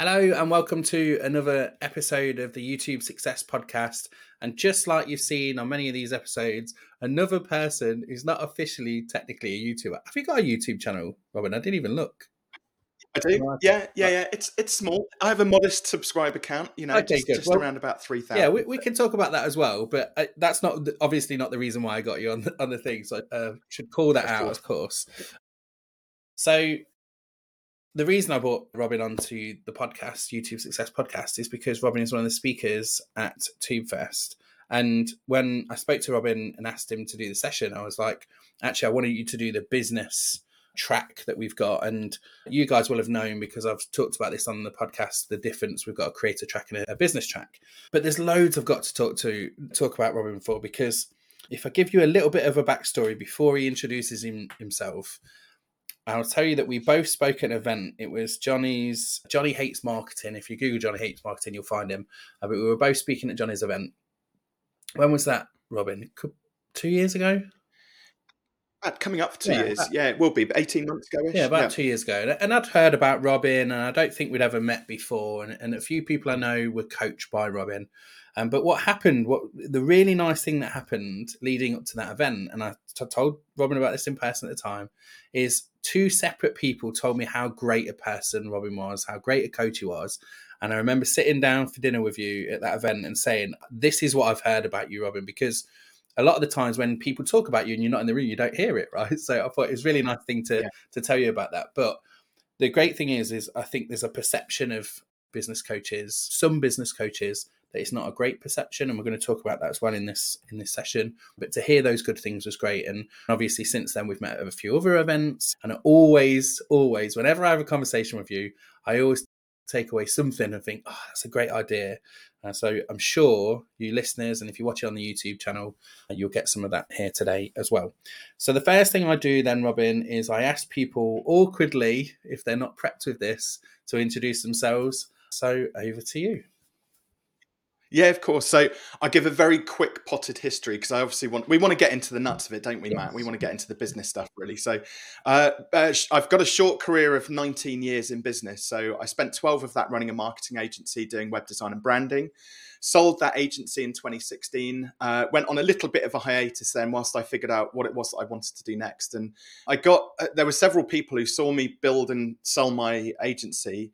Hello, and welcome to another episode of the YouTube Success Podcast. And just like you've seen on many of these episodes, another person who's not officially technically a YouTuber. Have you got a YouTube channel, Robin? I didn't even look. I do. Yeah, yeah, yeah. It's it's small. I have a modest subscriber count. You know, okay, just, just well, around about three thousand. Yeah, we, we, can talk about that as well. But uh, that's not obviously not the reason why I got you on the, on the thing. So I uh, should call that of out, course. of course. So the reason I brought Robin onto the podcast, YouTube Success Podcast, is because Robin is one of the speakers at TubeFest. And when I spoke to Robin and asked him to do the session, I was like, actually, I wanted you to do the business track that we've got. And you guys will have known because I've talked about this on the podcast, the difference we've got a creator track and a business track. But there's loads I've got to talk to talk about Robin for because if I give you a little bit of a backstory before he introduces him, himself, I'll tell you that we both spoke at an event. It was Johnny's Johnny Hates Marketing. If you Google Johnny Hates Marketing, you'll find him. Uh, but we were both speaking at Johnny's event. When was that, Robin? Two years ago? Uh, coming up for two yeah, years. About, yeah, it will be 18 months ago. Yeah, about yeah. two years ago. And I'd heard about Robin, and I don't think we'd ever met before. And, and a few people I know were coached by Robin. Um, but what happened, what the really nice thing that happened leading up to that event, and I t- told Robin about this in person at the time, is two separate people told me how great a person Robin was, how great a coach he was. And I remember sitting down for dinner with you at that event and saying, This is what I've heard about you, Robin, because a lot of the times when people talk about you and you're not in the room, you don't hear it, right? So I thought it was really nice thing to yeah. to tell you about that. But the great thing is, is I think there's a perception of business coaches, some business coaches that it's not a great perception, and we're going to talk about that as well in this in this session. But to hear those good things was great, and obviously since then we've met at a few other events, and always, always, whenever I have a conversation with you, I always take away something and think, oh, that's a great idea. Uh, so I'm sure you listeners, and if you watch it on the YouTube channel, you'll get some of that here today as well. So the first thing I do then, Robin, is I ask people awkwardly, if they're not prepped with this, to introduce themselves. So over to you. Yeah, of course. So I give a very quick potted history because I obviously want we want to get into the nuts of it, don't we, Matt? We want to get into the business stuff really. So uh, uh, I've got a short career of 19 years in business. So I spent 12 of that running a marketing agency doing web design and branding. Sold that agency in 2016. Uh, went on a little bit of a hiatus then, whilst I figured out what it was that I wanted to do next. And I got uh, there were several people who saw me build and sell my agency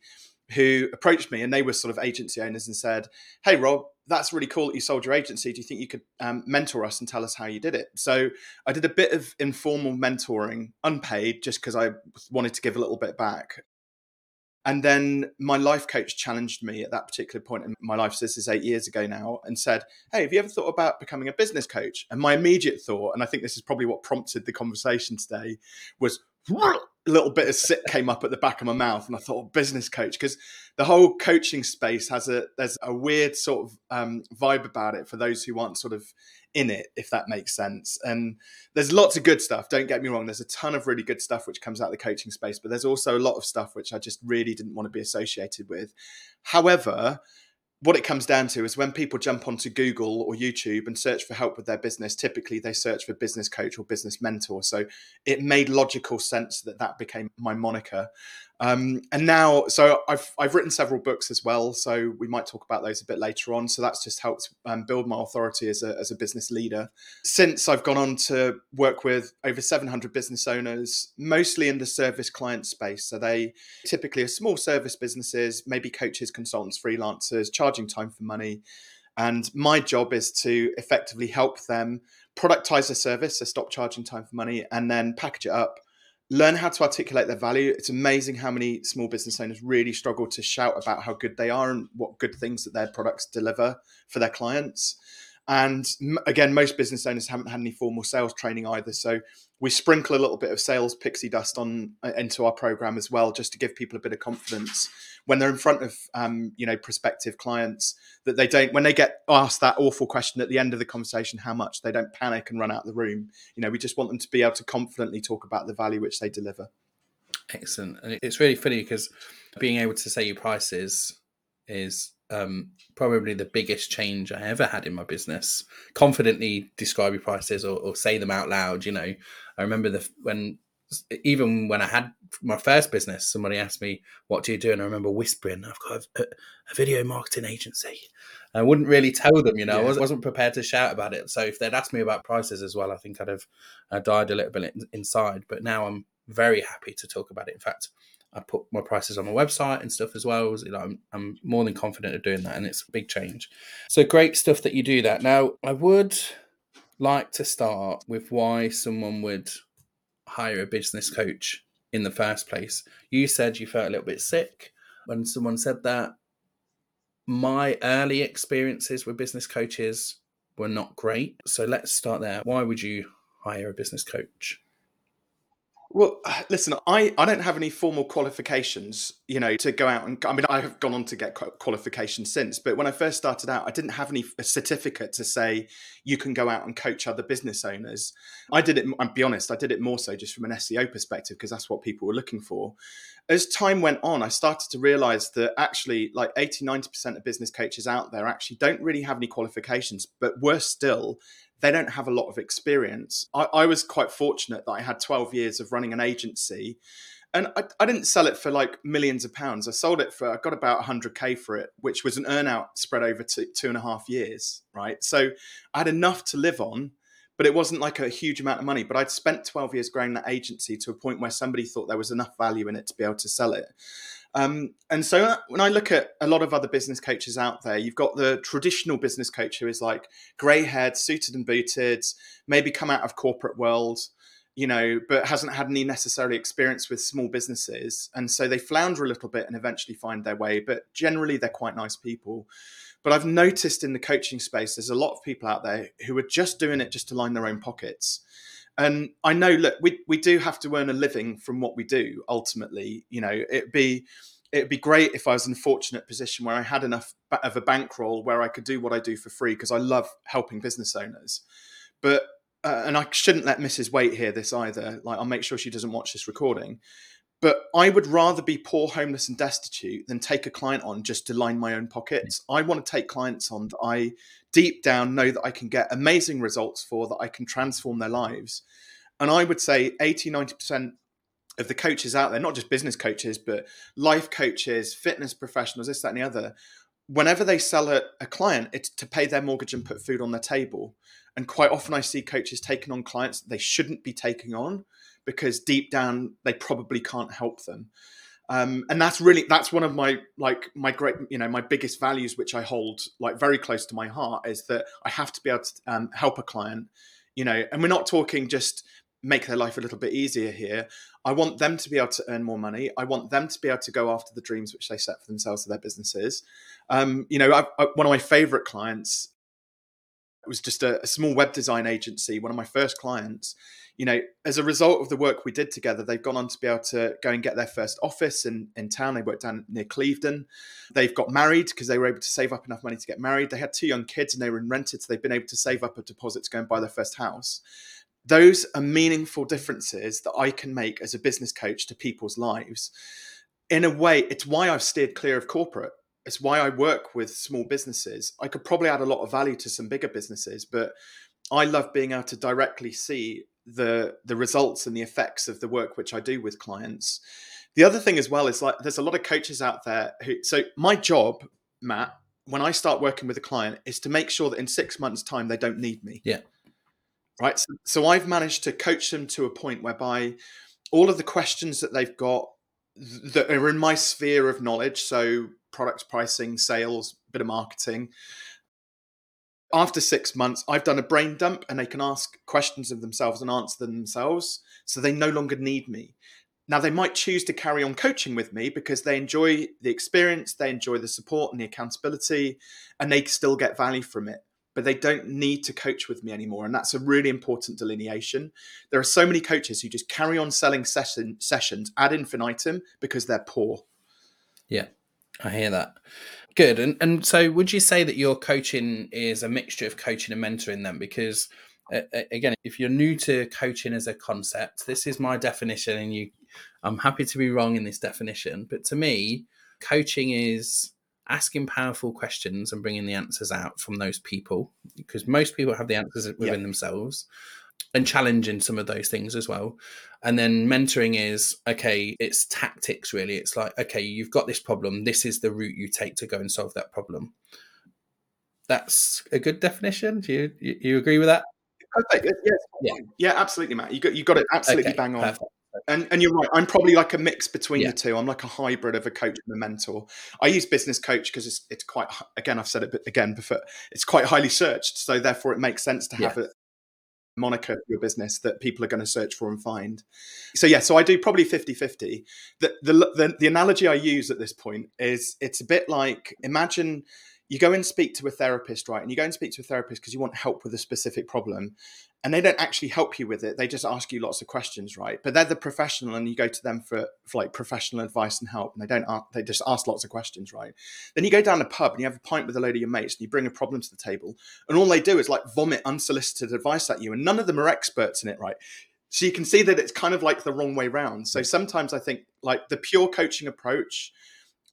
who approached me and they were sort of agency owners and said, Hey, Rob, that's really cool that you sold your agency. Do you think you could um, mentor us and tell us how you did it? So I did a bit of informal mentoring, unpaid, just because I wanted to give a little bit back. And then my life coach challenged me at that particular point in my life. So this is eight years ago now, and said, Hey, have you ever thought about becoming a business coach? And my immediate thought, and I think this is probably what prompted the conversation today, was little bit of sick came up at the back of my mouth, and I thought, business coach, because the whole coaching space has a there's a weird sort of um, vibe about it for those who aren't sort of in it, if that makes sense. And there's lots of good stuff. Don't get me wrong. There's a ton of really good stuff which comes out of the coaching space, but there's also a lot of stuff which I just really didn't want to be associated with. However, what it comes down to is when people jump onto Google or YouTube and search for help with their business, typically they search for business coach or business mentor. So it made logical sense that that became my moniker. Um, and now, so I've I've written several books as well. So we might talk about those a bit later on. So that's just helped um, build my authority as a as a business leader. Since I've gone on to work with over 700 business owners, mostly in the service client space. So they typically are small service businesses, maybe coaches, consultants, freelancers, charging time for money. And my job is to effectively help them productize a service, so stop charging time for money, and then package it up learn how to articulate their value. It's amazing how many small business owners really struggle to shout about how good they are and what good things that their products deliver for their clients. And again, most business owners haven't had any formal sales training either. So we sprinkle a little bit of sales pixie dust on uh, into our program as well, just to give people a bit of confidence when they're in front of um, you know prospective clients that they don't when they get asked that awful question at the end of the conversation how much they don't panic and run out of the room. You know, we just want them to be able to confidently talk about the value which they deliver. Excellent, and it's really funny because being able to say your prices is um, probably the biggest change I ever had in my business. Confidently describe your prices or, or, say them out loud. You know, I remember the when even when I had my first business, somebody asked me, "What do you do?" And I remember whispering, "I've got a, a video marketing agency." I wouldn't really tell them, you know. Yeah. I wasn't prepared to shout about it. So if they'd asked me about prices as well, I think I'd have uh, died a little bit inside. But now I'm very happy to talk about it. In fact, I put my prices on my website and stuff as well. You know, I'm, I'm more than confident of doing that, and it's a big change. So great stuff that you do that. Now, I would like to start with why someone would hire a business coach in the first place. You said you felt a little bit sick when someone said that. My early experiences with business coaches were not great. So let's start there. Why would you hire a business coach? Well, listen, I, I don't have any formal qualifications, you know, to go out and I mean, I have gone on to get qualifications since, but when I first started out, I didn't have any certificate to say you can go out and coach other business owners. I did it, I'll be honest, I did it more so just from an SEO perspective because that's what people were looking for. As time went on, I started to realize that actually, like 80, 90% of business coaches out there actually don't really have any qualifications, but worse still, they don't have a lot of experience. I, I, was quite fortunate that I had 12 years of running an agency. And I, I, didn't sell it for like millions of pounds. I sold it for, I got about 100K for it, which was an earnout spread over two, two and a half years, right? So I had enough to live on, but it wasn't like a huge amount of money. But I'd spent 12 years growing that agency to a point where somebody thought there was enough value in it to be able to sell it. Um, and so uh, when I look at a lot of other business coaches out there, you've got the traditional business coach who is like grey haired, suited and booted, maybe come out of corporate world, you know, but hasn't had any necessarily experience with small businesses. And so they flounder a little bit and eventually find their way. But generally, they're quite nice people. But I've noticed in the coaching space, there's a lot of people out there who are just doing it just to line their own pockets. And I know, look, we, we do have to earn a living from what we do. Ultimately, you know, it'd be it'd be great if I was in a fortunate position where I had enough of a bankroll where I could do what I do for free because I love helping business owners. But uh, and I shouldn't let Mrs. Waite hear this either. Like I'll make sure she doesn't watch this recording. But I would rather be poor, homeless, and destitute than take a client on just to line my own pockets. I want to take clients on that I deep down know that I can get amazing results for, that I can transform their lives. And I would say 80, 90% of the coaches out there, not just business coaches, but life coaches, fitness professionals, this, that, and the other, whenever they sell a, a client, it's to pay their mortgage and put food on their table. And quite often I see coaches taking on clients that they shouldn't be taking on because deep down they probably can't help them. Um, and that's really that's one of my like my great you know my biggest values which i hold like very close to my heart is that i have to be able to um, help a client you know and we're not talking just make their life a little bit easier here. I want them to be able to earn more money. I want them to be able to go after the dreams which they set for themselves for their businesses. Um, you know I, I, one of my favorite clients was just a, a small web design agency one of my first clients you know, as a result of the work we did together, they've gone on to be able to go and get their first office in, in town. They worked down near Clevedon. They've got married because they were able to save up enough money to get married. They had two young kids and they were in rented, so they've been able to save up a deposit to go and buy their first house. Those are meaningful differences that I can make as a business coach to people's lives. In a way, it's why I've steered clear of corporate it's why I work with small businesses. I could probably add a lot of value to some bigger businesses, but I love being able to directly see the the results and the effects of the work which I do with clients. The other thing as well is like there's a lot of coaches out there who so my job, Matt, when I start working with a client is to make sure that in six months' time they don't need me. Yeah. Right. So, so I've managed to coach them to a point whereby all of the questions that they've got that are in my sphere of knowledge, so product pricing, sales, bit of marketing, after six months, I've done a brain dump and they can ask questions of themselves and answer them themselves. So they no longer need me. Now, they might choose to carry on coaching with me because they enjoy the experience, they enjoy the support and the accountability, and they still get value from it. But they don't need to coach with me anymore. And that's a really important delineation. There are so many coaches who just carry on selling session, sessions ad infinitum because they're poor. Yeah, I hear that. Good. And and so would you say that your coaching is a mixture of coaching and mentoring then? Because uh, again, if you're new to coaching as a concept, this is my definition and you I'm happy to be wrong in this definition, but to me, coaching is asking powerful questions and bringing the answers out from those people because most people have the answers within themselves and challenging some of those things as well. And then mentoring is okay, it's tactics really. It's like, okay, you've got this problem. This is the route you take to go and solve that problem. That's a good definition. Do you you, you agree with that? Perfect. Yes. Yeah. yeah, absolutely, Matt. You got you got it absolutely okay, bang on. Perfect. And and you're right. I'm probably like a mix between yeah. the two. I'm like a hybrid of a coach and a mentor. I use business coach because it's it's quite again. I've said it again before. It's quite highly searched, so therefore it makes sense to have yeah. Moniker your business that people are going to search for and find. So yeah, so I do probably 50-50. The, the the the analogy I use at this point is it's a bit like imagine you go and speak to a therapist, right? And you go and speak to a therapist because you want help with a specific problem. And they don't actually help you with it. They just ask you lots of questions, right? But they're the professional and you go to them for, for like professional advice and help. And they don't ask, they just ask lots of questions, right? Then you go down a pub and you have a pint with a load of your mates and you bring a problem to the table. And all they do is like vomit unsolicited advice at you. And none of them are experts in it, right? So you can see that it's kind of like the wrong way round. So sometimes I think like the pure coaching approach,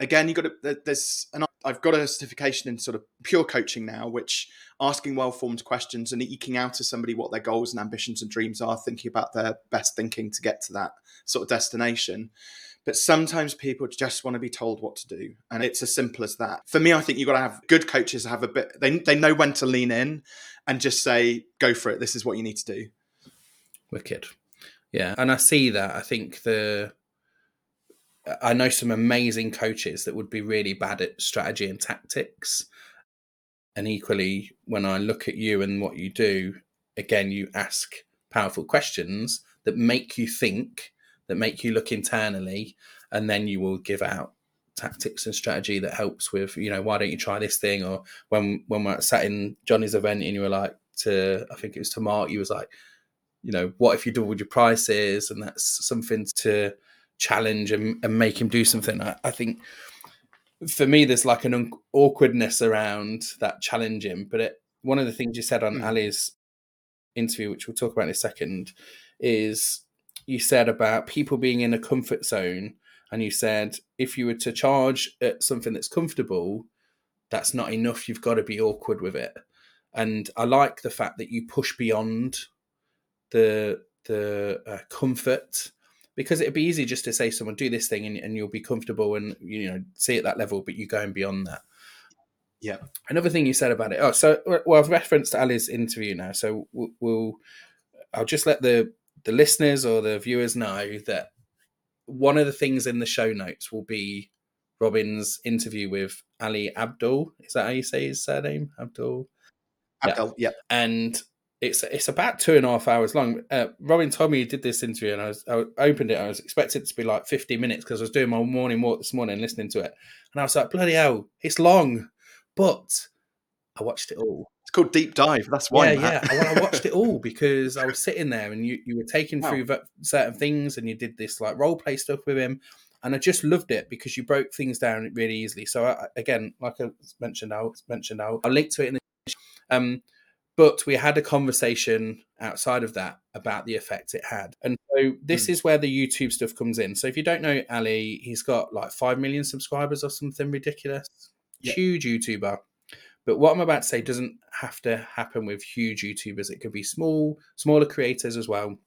again, you got to, there's an I've got a certification in sort of pure coaching now, which asking well formed questions and eking out to somebody what their goals and ambitions and dreams are, thinking about their best thinking to get to that sort of destination. But sometimes people just want to be told what to do. And it's as simple as that. For me, I think you've got to have good coaches have a bit, they, they know when to lean in and just say, go for it. This is what you need to do. Wicked. Yeah. And I see that. I think the, I know some amazing coaches that would be really bad at strategy and tactics. And equally, when I look at you and what you do, again, you ask powerful questions that make you think, that make you look internally, and then you will give out tactics and strategy that helps with, you know, why don't you try this thing? Or when when we're sat in Johnny's event and you were like to, I think it was to Mark, you was like, you know, what if you doubled your prices? And that's something to challenge and, and make him do something. I, I, think for me, there's like an un- awkwardness around that challenging. But it, one of the things you said on mm. Ali's interview, which we'll talk about in a second, is you said about people being in a comfort zone. And you said if you were to charge at something that's comfortable, that's not enough. You've got to be awkward with it. And I like the fact that you push beyond the the uh, comfort because it'd be easy just to say someone do this thing and, and you'll be comfortable and you know see at that level but you're going beyond that yeah another thing you said about it oh so well i've referenced ali's interview now so we'll, we'll i'll just let the the listeners or the viewers know that one of the things in the show notes will be robin's interview with ali Abdul. is that how you say his surname Abdul. abdaal yeah. yeah. and it's it's about two and a half hours long. Uh, Robin told me he did this interview, and I was I opened it. I was expecting it to be like fifty minutes because I was doing my morning walk this morning, listening to it, and I was like, bloody hell, it's long, but I watched it all. It's called deep dive. That's why. Yeah, Matt. yeah. Well, I watched it all because I was sitting there, and you you were taking wow. through certain things, and you did this like role play stuff with him. And I just loved it because you broke things down really easily. So I, again, like I mentioned, I mentioned, I'll, I'll link to it in the. Um, but we had a conversation outside of that about the effect it had. And so this mm. is where the YouTube stuff comes in. So if you don't know Ali, he's got like 5 million subscribers or something ridiculous. Yeah. Huge YouTuber. But what I'm about to say doesn't have to happen with huge YouTubers. It could be small, smaller creators as well.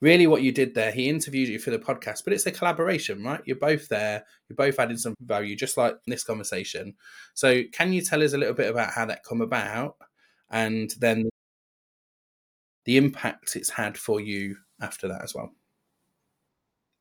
Really, what you did there, he interviewed you for the podcast, but it's a collaboration, right? You're both there, you're both adding some value, just like this conversation. So, can you tell us a little bit about how that come about and then the impact it's had for you after that as well.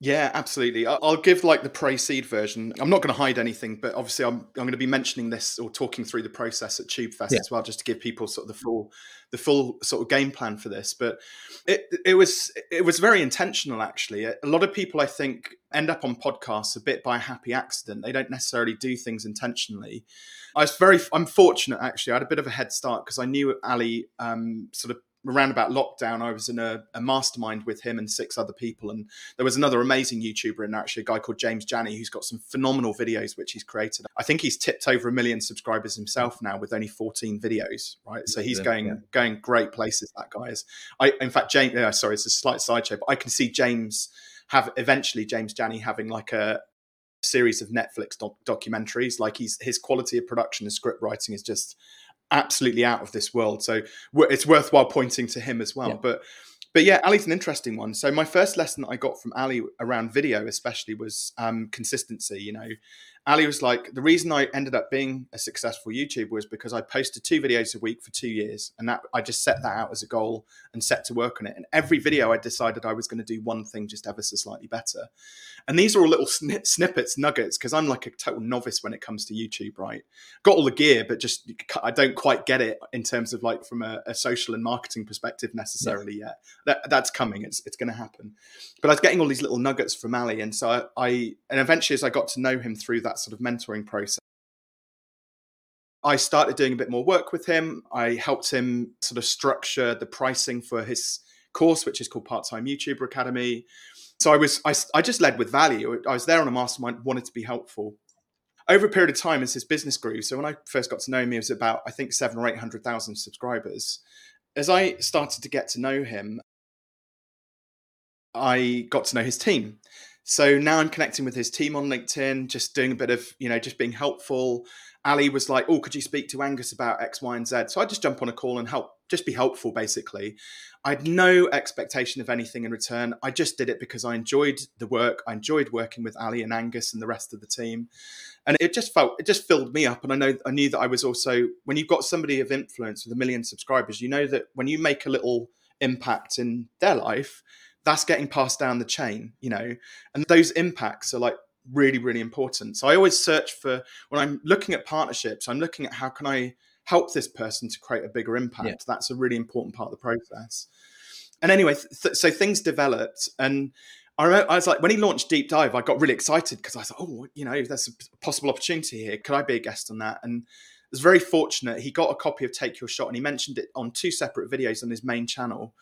Yeah, absolutely. I'll give like the pre-seed version. I'm not going to hide anything, but obviously I'm I'm going to be mentioning this or talking through the process at TubeFest yeah. as well, just to give people sort of the full the full sort of game plan for this. But it it was it was very intentional actually. A lot of people I think end up on podcasts a bit by happy accident. They don't necessarily do things intentionally. I was very I'm fortunate actually. I had a bit of a head start because I knew Ali um, sort of around about lockdown, I was in a, a, mastermind with him and six other people. And there was another amazing YouTuber in there, actually, a guy called James Jani, who's got some phenomenal videos which he's created. I think he's tipped over a million subscribers himself now with only 14 videos, right? So he's going yeah. going great places, that guy is. I in fact James uh, sorry, it's a slight sideshow, but I can see James have eventually James Jani having like a series of Netflix doc- documentaries. Like he's his quality of production and script writing is just absolutely out of this world. So it's worthwhile pointing to him as well. Yeah. But but yeah, Ali's an interesting one. So my first lesson that I got from Ali around video, especially, was um, consistency. You know, Ali was like, the reason I ended up being a successful YouTuber was because I posted two videos a week for two years, and that I just set that out as a goal and set to work on it. And every video, I decided I was going to do one thing just ever so slightly better. And these are all little sn- snippets, nuggets, because I'm like a total novice when it comes to YouTube. Right, got all the gear, but just I don't quite get it in terms of like from a, a social and marketing perspective necessarily yeah. yet. That, that's coming. It's it's going to happen. But I was getting all these little nuggets from Ali, and so I, I and eventually as I got to know him through that sort of mentoring process. I started doing a bit more work with him. I helped him sort of structure the pricing for his course, which is called Part Time YouTuber Academy. So I was, I, I just led with value. I was there on a mastermind, wanted to be helpful. Over a period of time, as his business grew, so when I first got to know him, he was about, I think, seven or 800,000 subscribers. As I started to get to know him, I got to know his team. So now I'm connecting with his team on LinkedIn, just doing a bit of, you know, just being helpful. Ali was like, Oh, could you speak to Angus about X, Y, and Z? So I just jump on a call and help, just be helpful, basically. I had no expectation of anything in return. I just did it because I enjoyed the work. I enjoyed working with Ali and Angus and the rest of the team. And it just felt, it just filled me up. And I know, I knew that I was also, when you've got somebody of influence with a million subscribers, you know that when you make a little impact in their life, that's getting passed down the chain, you know, and those impacts are like really, really important. So I always search for when I'm looking at partnerships, I'm looking at how can I help this person to create a bigger impact. Yeah. That's a really important part of the process. And anyway, th- so things developed, and I, remember, I was like, when he launched Deep Dive, I got really excited because I thought, oh, you know, there's a possible opportunity here. Could I be a guest on that? And I was very fortunate. He got a copy of Take Your Shot, and he mentioned it on two separate videos on his main channel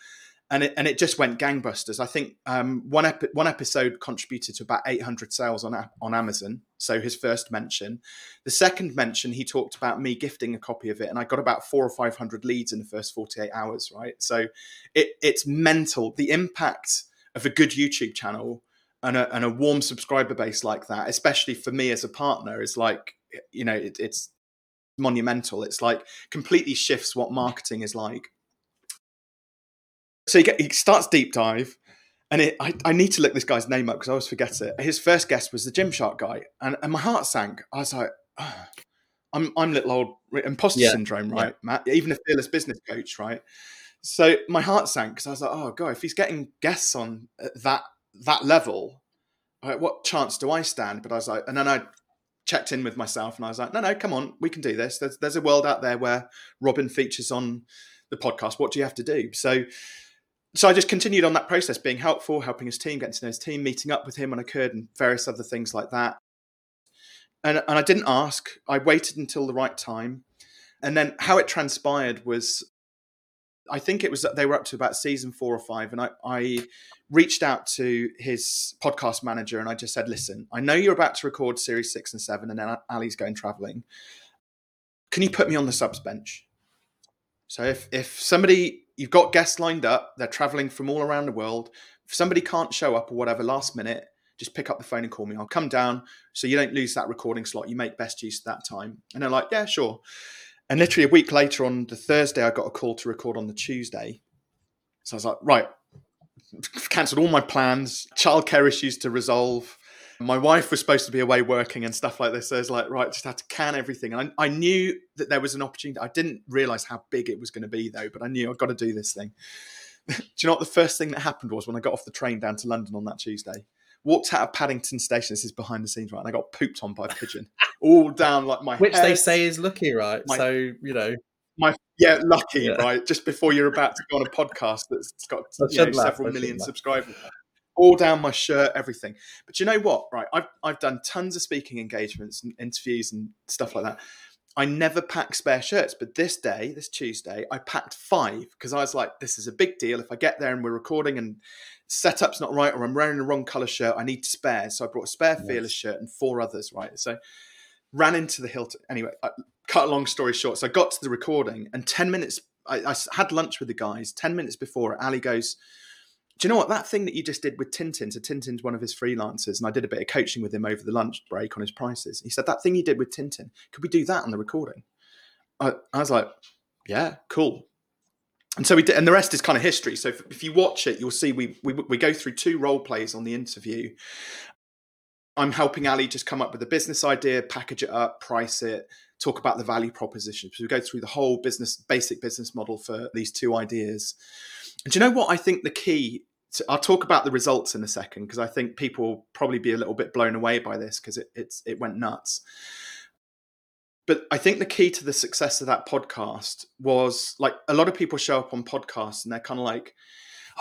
and it and it just went gangbusters. I think um, one epi- one episode contributed to about 800 sales on on Amazon. So his first mention, the second mention, he talked about me gifting a copy of it, and I got about four or five hundred leads in the first 48 hours. Right, so it it's mental. The impact of a good YouTube channel and a, and a warm subscriber base like that, especially for me as a partner, is like you know it, it's monumental. It's like completely shifts what marketing is like so he, get, he starts deep dive, and it, I, I need to look this guy's name up because I always forget it. His first guest was the Gymshark guy, and, and my heart sank. I was like, oh, I'm I'm little old imposter yeah. syndrome, right, yeah. Matt? Even a fearless business coach, right? So my heart sank because I was like, oh god, if he's getting guests on uh, that that level, what chance do I stand? But I was like, and then I checked in with myself and I was like, no, no, come on, we can do this. There's there's a world out there where Robin features on the podcast. What do you have to do? So so I just continued on that process, being helpful, helping his team, getting to know his team, meeting up with him when I could, and various other things like that. And, and I didn't ask. I waited until the right time. And then how it transpired was I think it was that they were up to about season four or five, and I, I reached out to his podcast manager and I just said, "Listen, I know you're about to record series six and seven, and then Ali's going traveling. Can you put me on the subs bench? So if if somebody you've got guests lined up. They're traveling from all around the world. If somebody can't show up or whatever last minute, just pick up the phone and call me. I'll come down so you don't lose that recording slot. You make best use of that time. And they're like, yeah, sure. And literally a week later on the Thursday, I got a call to record on the Tuesday. So I was like, right, cancelled all my plans, childcare issues to resolve. My wife was supposed to be away working and stuff like this. So I was like, right, just had to can everything. And I, I knew that there was an opportunity. I didn't realize how big it was going to be though, but I knew I've got to do this thing. do you know what the first thing that happened was when I got off the train down to London on that Tuesday? Walked out of Paddington Station. This is behind the scenes, right? And I got pooped on by a pigeon, all down like my which they say is lucky, right? My, so you know, my yeah, lucky, yeah. right? Just before you're about to go on a podcast that's got you know, several million subscribers all down my shirt, everything. But you know what? Right, I've I've done tons of speaking engagements and interviews and stuff like that. I never pack spare shirts, but this day, this Tuesday, I packed five because I was like, this is a big deal. If I get there and we're recording and setup's not right or I'm wearing the wrong color shirt, I need spares. So I brought a spare yes. fearless shirt and four others, right? So ran into the Hilton. Anyway, I, cut a long story short. So I got to the recording and 10 minutes, I, I had lunch with the guys. 10 minutes before, Ali goes, do you know what that thing that you just did with Tintin? So Tintin's one of his freelancers, and I did a bit of coaching with him over the lunch break on his prices. He said that thing you did with Tintin, could we do that on the recording? I, I was like, yeah, cool. And so we did, and the rest is kind of history. So if, if you watch it, you'll see we, we we go through two role plays on the interview. I'm helping Ali just come up with a business idea, package it up, price it, talk about the value proposition. So we go through the whole business, basic business model for these two ideas. And do you know what I think the key? To, I'll talk about the results in a second because I think people will probably be a little bit blown away by this because it, it's it went nuts. But I think the key to the success of that podcast was like a lot of people show up on podcasts and they're kind of like,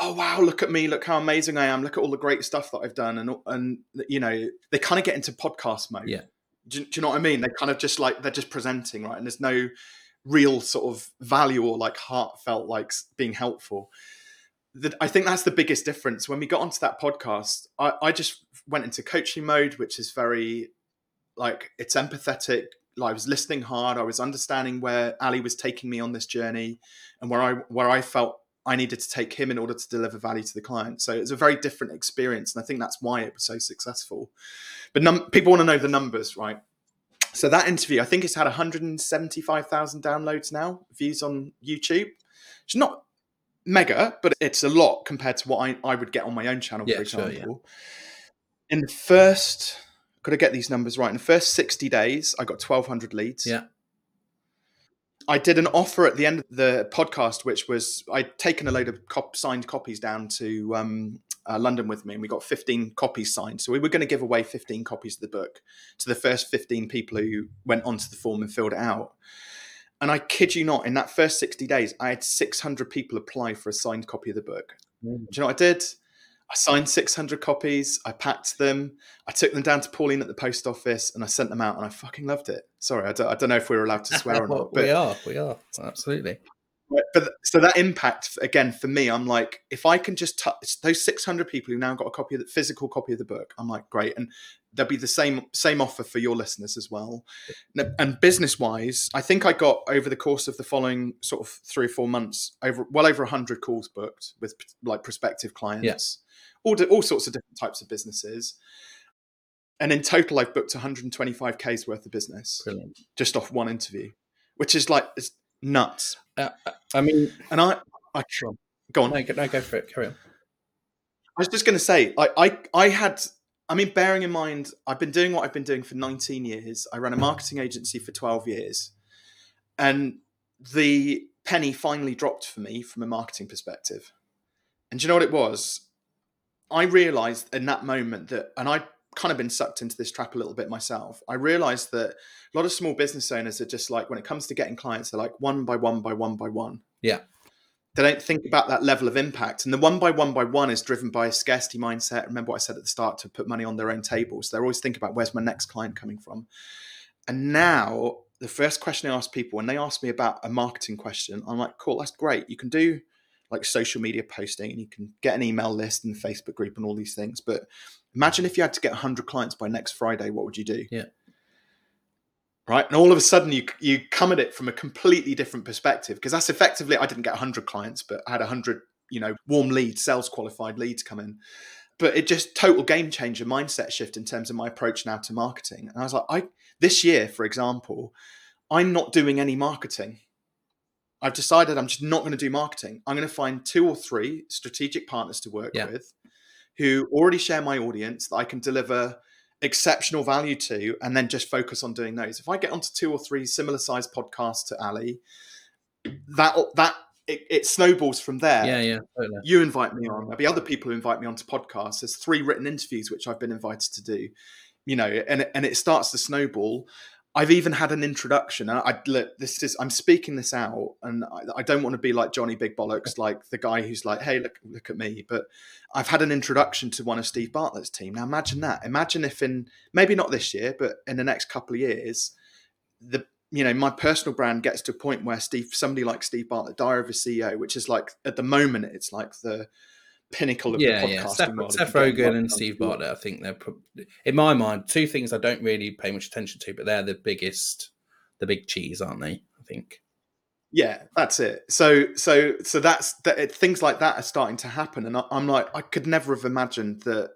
oh wow, look at me, look how amazing I am, look at all the great stuff that I've done, and and you know they kind of get into podcast mode. Yeah. Do, do you know what I mean? They kind of just like they're just presenting, right? And there's no real sort of value or like heartfelt like being helpful. That I think that's the biggest difference. When we got onto that podcast, I, I just went into coaching mode, which is very like it's empathetic. Like I was listening hard. I was understanding where Ali was taking me on this journey, and where I where I felt I needed to take him in order to deliver value to the client. So it's a very different experience, and I think that's why it was so successful. But num- people want to know the numbers, right? So that interview, I think it's had 175,000 downloads now, views on YouTube. It's not mega, but it's a lot compared to what I, I would get on my own channel, Yeah, for sure, example. In the first, could I get these numbers right. In the first 60 days, I got 1,200 leads. Yeah. I did an offer at the end of the podcast, which was I'd taken a load of cop- signed copies down to um, uh, London with me, and we got 15 copies signed. So we were going to give away 15 copies of the book to the first 15 people who went onto the form and filled it out. And I kid you not, in that first 60 days, I had 600 people apply for a signed copy of the book. Mm. Do you know what I did? I signed 600 copies. I packed them. I took them down to Pauline at the post office and I sent them out and I fucking loved it. Sorry, I don't, I don't know if we are allowed to swear or not. But we are, we are absolutely. Right, But so that impact again for me, I'm like, if I can just touch those 600 people who now got a copy of the physical copy of the book, I'm like, great, and there'll be the same same offer for your listeners as well. And- And business wise, I think I got over the course of the following sort of three or four months over well over 100 calls booked with like prospective clients, yes. all all sorts of different types of businesses. And in total, I've booked 125k's worth of business Brilliant. just off one interview, which is like it's nuts. Uh, I mean, And I, I go on. no, go, no, go for it. Carry on. I was just going to say, I, I, I had, I mean, bearing in mind, I've been doing what I've been doing for 19 years. I ran a marketing agency for 12 years. And the penny finally dropped for me from a marketing perspective. And do you know what it was? I realized in that moment that, and I'd kind of been sucked into this trap a little bit myself. I realized that a lot of small business owners are just like, when it comes to getting clients, they're like one by one by one by one. Yeah. They don't think about that level of impact. And the one by one by one is driven by a scarcity mindset. Remember what I said at the start to put money on their own tables. They're always thinking about where's my next client coming from. And now the first question I ask people when they ask me about a marketing question, I'm like, cool, that's great. You can do like social media posting and you can get an email list and Facebook group and all these things. But imagine if you had to get 100 clients by next Friday, what would you do? Yeah. Right. And all of a sudden you you come at it from a completely different perspective because that's effectively I didn't get 100 clients, but I had 100, you know, warm leads, sales qualified leads come in. But it just total game changer mindset shift in terms of my approach now to marketing. And I was like, I this year, for example, I'm not doing any marketing. I've decided I'm just not going to do marketing. I'm going to find two or three strategic partners to work Yeah. with who already share my audience that I can deliver exceptional value to and then just focus on doing those. If I get onto two or three similar sized podcasts to Ali, that that it, it snowballs from there. Yeah, yeah, totally. You invite me on. There'll be other people who invite me onto podcasts. There's three written interviews which I've been invited to do. You know, and and it starts to snowball. I've even had an introduction. And I look, this is I'm speaking this out, and I, I don't want to be like Johnny Big Bollocks, like the guy who's like, "Hey, look, look at me." But I've had an introduction to one of Steve Bartlett's team. Now imagine that. Imagine if in maybe not this year, but in the next couple of years, the you know my personal brand gets to a point where Steve, somebody like Steve Bartlett, Diary of a CEO, which is like at the moment it's like the pinnacle of Yeah, the yeah. Seth, world. Seth If you get Rogan and Steve. Bartlett, I think they're, prob- in my mind, two things I don't really pay much attention to, but they're the biggest, the big cheese, aren't they? I think. Yeah, that's it. So, so, so that's that. It, things like that are starting to happen, and I, I'm like, I could never have imagined that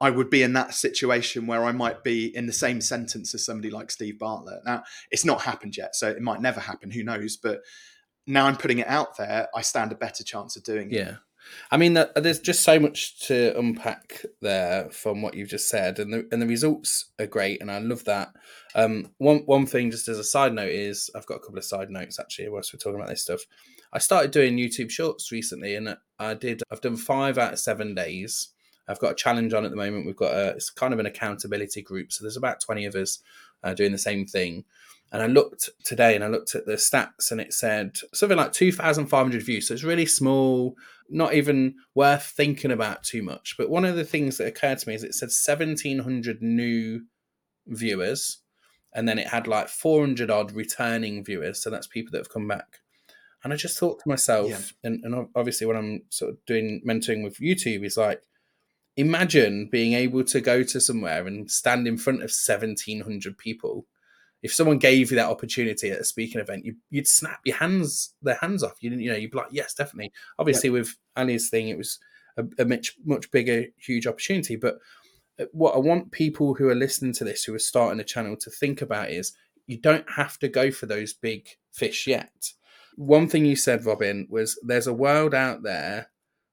I would be in that situation where I might be in the same sentence as somebody like Steve Bartlett. Now, it's not happened yet, so it might never happen. Who knows? But now I'm putting it out there, I stand a better chance of doing it. I mean, there's just so much to unpack there from what you've just said, and the and the results are great, and I love that. Um, one one thing, just as a side note, is I've got a couple of side notes actually whilst we're talking about this stuff. I started doing YouTube Shorts recently, and I did. I've done five out of seven days. I've got a challenge on at the moment. We've got a it's kind of an accountability group, so there's about twenty of us uh, doing the same thing. And I looked today and I looked at the stats and it said something like 2,500 views. So it's really small, not even worth thinking about too much. But one of the things that occurred to me is it said 1,700 new viewers and then it had like 400 odd returning viewers. So that's people that have come back. And I just thought to myself, yeah. and, and obviously when I'm sort of doing mentoring with YouTube, is like, imagine being able to go to somewhere and stand in front of 1,700 people if someone gave you that opportunity at a speaking event, you, would snap your hands, their hands off. You you know, you'd be like, yes, definitely. Obviously, with Ali's thing, it was a, a, much much bigger, huge opportunity. But uh, what I want people who are listening to this, who are starting a channel, to think about is you don't have to go for those big fish yet. One thing you said, Robin, was there's a world out there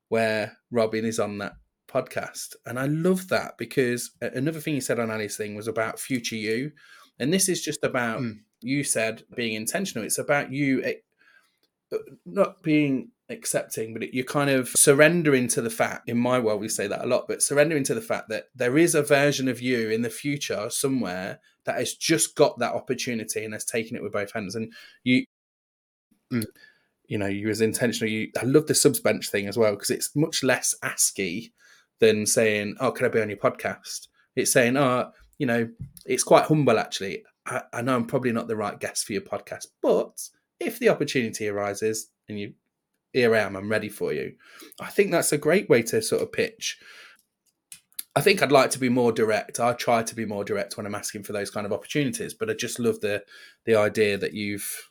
where Robin is on that podcast, and I love that because another thing you said on Ali's thing was about future you and this is just about, mm. you said, being intentional. It's about you uh, not being accepting, but you're kind of surrendering to the fact, in my world, we say that a lot, but surrendering to the fact that there is a version of you in the future somewhere that has just got that opportunity and has taken it with both hands. And you, mm. you know, you was intentional. You, I love the subs bench thing as well because it's much less asky than saying, "Oh, can I be on your podcast?" It's saying, "Oh, you know, it's quite humble actually. I, I know I'm probably not the right guest for your podcast, but if the opportunity arises and you here I am, I'm ready for you. I think that's a great way to sort of pitch. I think I'd like to be more direct. I try to be more direct when I'm asking for those kind of opportunities, but I just love the the idea that you've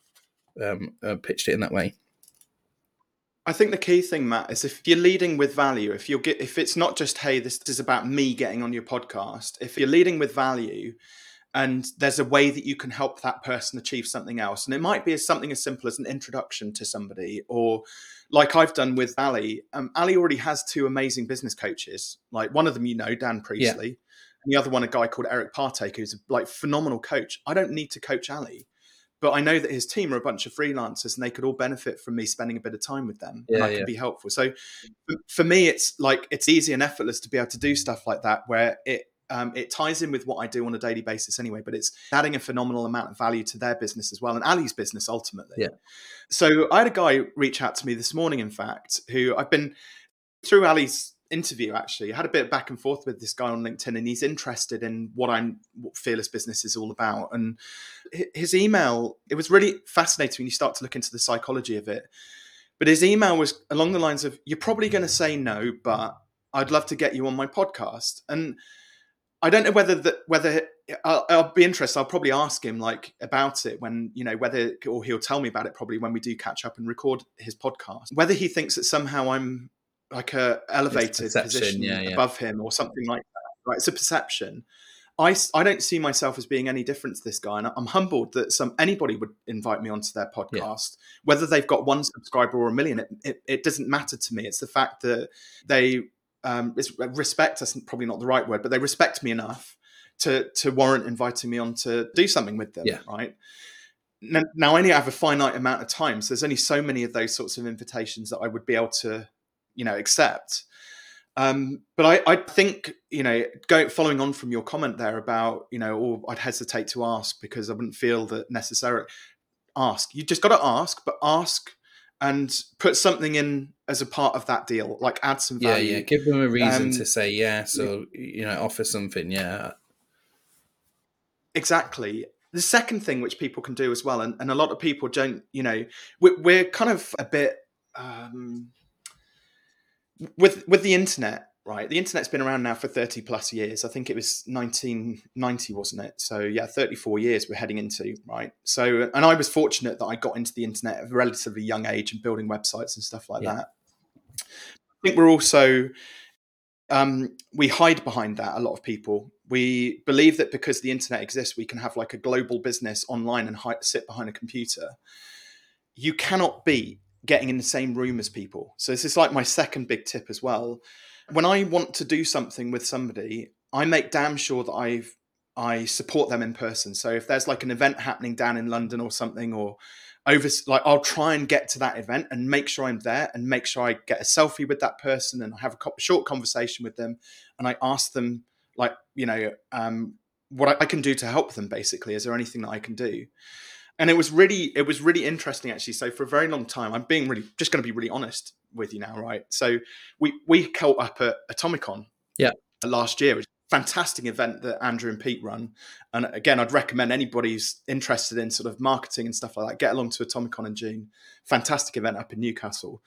um, uh, pitched it in that way. I think the key thing, Matt, is if you're leading with value, if you're get, if it's not just hey, this is about me getting on your podcast. If you're leading with value, and there's a way that you can help that person achieve something else, and it might be as something as simple as an introduction to somebody, or like I've done with Ali. Um, Ali already has two amazing business coaches. Like one of them, you know, Dan Priestley, yeah. and the other one, a guy called Eric Partaker, who's a like phenomenal coach. I don't need to coach Ali but I know that his team are a bunch of freelancers and they could all benefit from me spending a bit of time with them yeah, and I yeah. can be helpful. So for me, it's like it's easy and effortless to be able to do stuff like that where it um, it ties in with what I do on a daily basis anyway, but it's adding a phenomenal amount of value to their business as well and Ali's business ultimately. Yeah. So I had a guy reach out to me this morning, in fact, who I've been through Ali's interview actually. I had a bit of back and forth with this guy on linkedin and he's interested in what i'm what fearless business is all about. And his email it was really fascinating when you start to look into the psychology of it. But his email was along the lines of you're probably going to say no but i'd love to get you on my podcast. And i don't know whether that whether I'll, I'll, be interested i'll probably ask him like about it when you know whether or he'll tell me about it probably when we do catch up and record his podcast. Whether he thinks that somehow i'm like a elevated position yeah, yeah. above him or something like that. Right? It's a perception. I, I don't see myself as being any different to this guy, and I'm humbled that some anybody would invite me onto their podcast, yeah. whether they've got one subscriber or a million. It, it, it doesn't matter to me. It's the fact that they um, respect. That's probably not the right word, but they respect me enough to to warrant inviting me on to do something with them. Yeah. Right. Now, now I only have a finite amount of time, so there's only so many of those sorts of invitations that I would be able to you know accept. Um, but I, I think you know, go following on from your comment there about you know, or I'd hesitate to ask because I wouldn't feel that necessary. Ask. You just got to ask, but ask and put something in as a part of that deal, like add some value. Yeah, yeah. Give them a reason um, to say yes, or you know, offer something. Yeah, exactly. The second thing which people can do as well, and, and a lot of people don't, you know, we're, we're kind of a bit. Um, with with the internet, right? The internet's been around now for 30 plus years. I think it was 1990, wasn't it? So yeah, 34 years we're heading into, right? So and I was fortunate that I got into the internet at a relatively young age and building websites and stuff like yeah. that. I think we're also um, we hide behind that. A lot of people we believe that because the internet exists, we can have like a global business online and sit behind a computer. You cannot be getting in the same room as people. So this is like my second big tip as well. When I want to do something with somebody, I make damn sure that I've I support them in person. So if there's like an event happening down in London or something, or over, like I'll try and get to that event and make sure I'm there and make sure I get a selfie with that person and have a short conversation with them and I ask them like you know um, what I can do to help them. Basically, is there anything that I can do? And it was really it was really interesting actually. So for a very long time, I'm being really just going to be really honest with you now, right? So we we caught up at Atomicon, yeah, last year. A fantastic event that Andrew and Pete run. And again, I'd recommend anybody who's interested in sort of marketing and stuff like that, get along to Atomicon in June. Fantastic event up in Newcastle.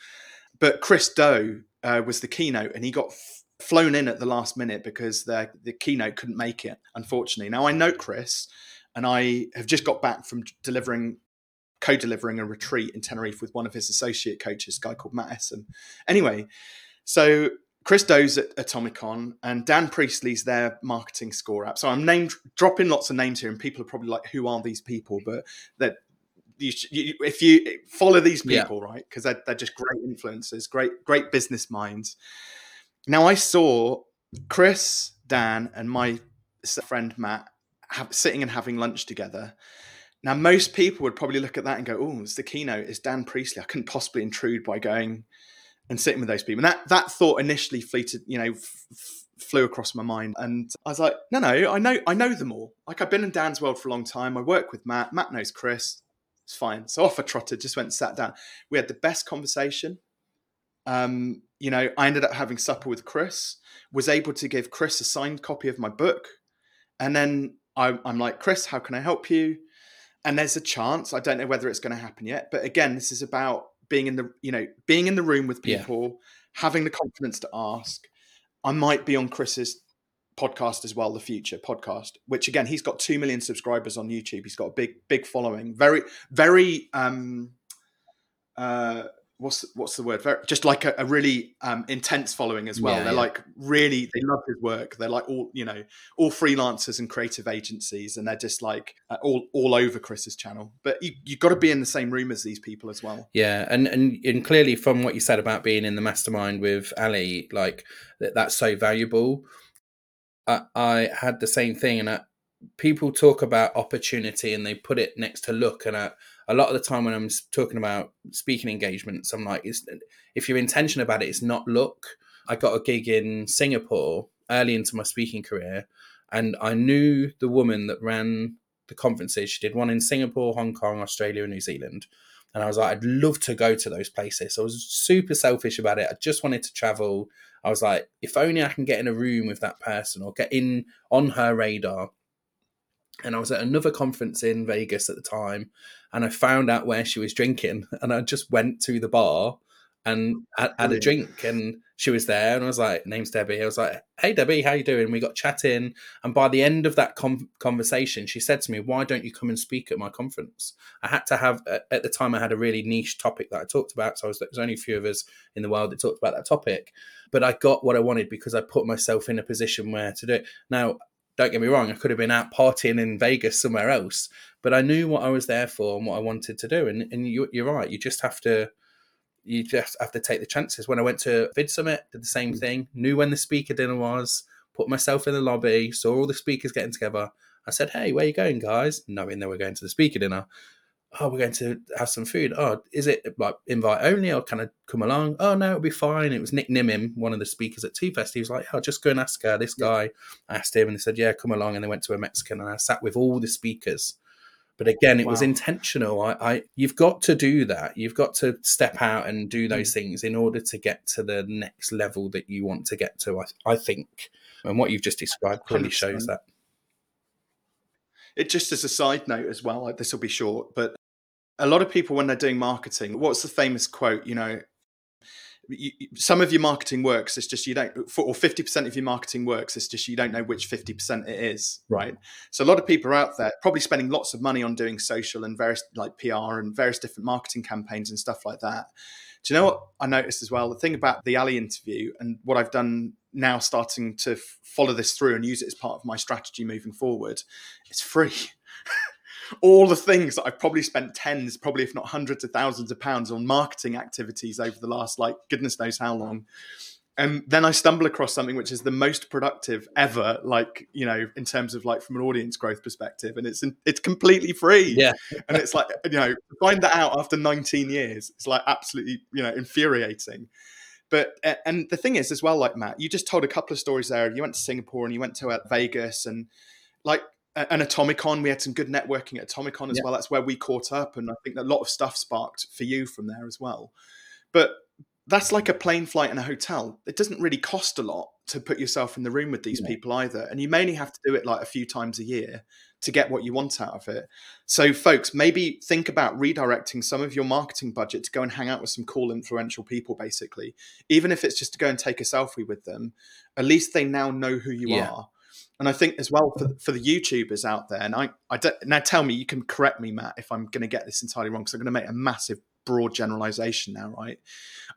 But Chris Do uh, was the keynote, and he got flown in at the last minute because the the keynote couldn't make it, unfortunately. Now I know Chris, and I have just got back from delivering co-delivering a retreat in Tenerife with one of his associate coaches, a guy called Matt Essen. Anyway, so Chris Do's at Atomicon and Dan Priestley's there marketing ScoreApp. So I'm named dropping lots of names here, and people are probably like, "Who are these people?" But that you, you, if you follow these people, yeah. right, because they're, they're just great influencers, great great business minds. Now I saw Chris, Dan, and my friend Matt have, sitting and having lunch together. Now most people would probably look at that and go, "Oh, it's the keynote. It's Dan Priestley. I couldn't possibly intrude by going and sitting with those people." And that that thought initially fleeted, you know, f- flew across my mind, and I was like, "No, no, I know, I know them all. Like I've been in Dan's world for a long time. I work with Matt. Matt knows Chris. It's fine." So off I trotted, just went and sat down. We had the best conversation. Um, you know, I ended up having supper with Chris, was able to give Chris a signed copy of my book. And then I, I'm like, Chris, how can I help you? And there's a chance, I don't know whether it's going to happen yet, but again, this is about being in the, you know, being in the room with people, yeah. having the confidence to ask. I might be on Chris's podcast as well, the Futur podcast, which again, he's got 2 million subscribers on YouTube. He's got a big, big following. Very, very, um, uh, what's what's the word? Very, just like a, a really um, intense following as well. Yeah, They're yeah. like really they love his work. They're like all you know all freelancers and creative agencies, and they're just like uh, all all over Chris's channel. But you you've got to be in the same room as these people as well. Yeah, and and and clearly from what you said about being in the mastermind with Ali, like that, that's so valuable. I, I had the same thing, and I, people talk about opportunity and they put it next to look, and I a lot of the time when I'm talking about speaking engagements, I'm like, if your intention about it, it is not look. I got a gig in Singapore early into my speaking career, and I knew the woman that ran the conferences. She did one in Singapore, Hong Kong, Australia, and New Zealand. And I was like, I'd love to go to those places. I was super selfish about it. I just wanted to travel. I was like, if only I can get in a room with that person or get in on her radar and I was at another conference in Vegas at the time, and I found out where she was drinking, and I just went to the bar and had, had, a drink, and she was there, and I was like, "Name's Debbie." I was like, "Hey, Debbie, how you doing?" We got chatting, and by the end of that com- conversation, she said to me, "Why don't you come and speak at my conference?" I had to have at the time I had a really niche topic that I talked about, so was, there was only a few of us in the world that talked about that topic, but I got what I wanted because I put myself in a position where to do it. Now don't get me wrong, I could have been out partying in Vegas somewhere else, but I knew what I was there for and what I wanted to do. And, and you, are right, you just have to you just have to take the chances. When I went to Vid Summit, did the same mm. thing. Knew when the speaker dinner was. Put myself in the lobby. Saw all the speakers getting together. I said, "Hey, where you going, guys?" Knowing they were going to the speaker dinner oh, we're going to have some food. Oh, is it like invite only or can I come along? Oh, no, it'll be fine. It was Nick Nimmin, one of the speakers at Tube Fest. He was like, oh, just go and ask her. This guy I asked him and he said, yeah, come along. And they went to a Mexican and I sat with all the speakers. But again, it wow. was intentional. I, I, you've got to do that. You've got to step out and do those mm. things in order to get to the next level that you want to get to. I, I think, and what you've just described clearly shows that. It just as a side note as well, like this will be short, but a lot of people when they're doing marketing, what's the famous quote? You know, you, some of your marketing works. It's just you don't, or fifty percent of your marketing works. It's just you don't know which fifty percent it is, right? So a lot of people are out there probably spending lots of money on doing social and various like PR and various different marketing campaigns and stuff like that. Do you know what I noticed as well? The thing about the Ali interview and what I've done now starting to follow this through and use it as part of my strategy moving forward, it's free. All the things that I've probably spent tens, probably if not hundreds of thousands of pounds on marketing activities over the last like goodness knows how long and then I stumble across something which is the most productive ever, like you know, in terms of like from an audience growth perspective, and it's it's completely free. Yeah, and it's like you know, find that out after 19 years, it's like absolutely you know infuriating. But and the thing is as well, like Matt, you just told a couple of stories there. You went to Singapore and you went to uh, Vegas and like an Atomicon. We had some good networking at Atomicon as yeah. well. That's where we caught up, and I think a lot of stuff sparked for you from there as well. But that's like a plane flight and a hotel. It doesn't really cost a lot to put yourself in the room with these yeah. people either. And you mainly have to do it like a few times a year to get what you want out of it. So, folks, maybe think about redirecting some of your marketing budget to go and hang out with some cool, influential people, basically. Even if it's just to go and take a selfie with them, at least they now know who you yeah. are. And I think as well for, for the YouTubers out there, and I, I don't, now tell me, you can correct me, Matt, if I'm going to get this entirely wrong, because I'm going to make a massive broad generalization now, right?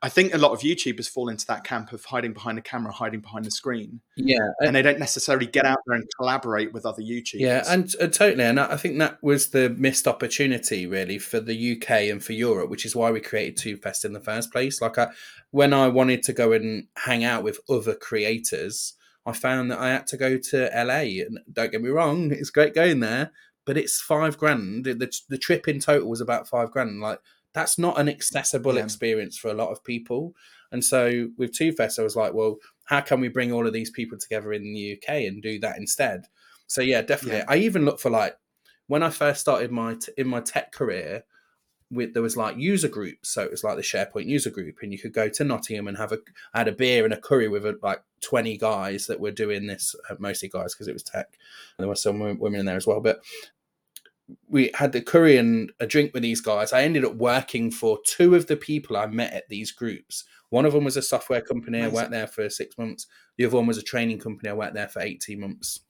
I think a lot of YouTubers fall into that camp of hiding behind the camera, hiding behind the screen. Yeah. And they don't necessarily get out there and collaborate with other YouTubers. Yeah, and uh, totally. And I think that was the missed opportunity, really, for the UK and for Europe, which is why we created Tube Fest in the first place. Like, I, when I wanted to go and hang out with other creators, I found that I had to go to LA. And don't get me wrong, it's great going there, but it's five grand. The, the trip in total was about five grand. Like, that's not an accessible yeah. experience for a lot of people. And so with Tube Fest, I was like, well, how can we bring all of these people together in the UK and do that instead? So yeah, definitely. Yeah. I even look for like when I first started my t- in my tech career, with there was like user groups, so it was like the SharePoint user group, and you could go to Nottingham and have a had a beer and a curry with a, like twenty guys that were doing this, uh, mostly guys because it was tech, and there were some women in there as well. But we had the curry and a drink with these guys. I ended up working for two of the people I met at these groups. One of them was a software company. I worked there for six months. The other one was a training company. I worked there for 18 months.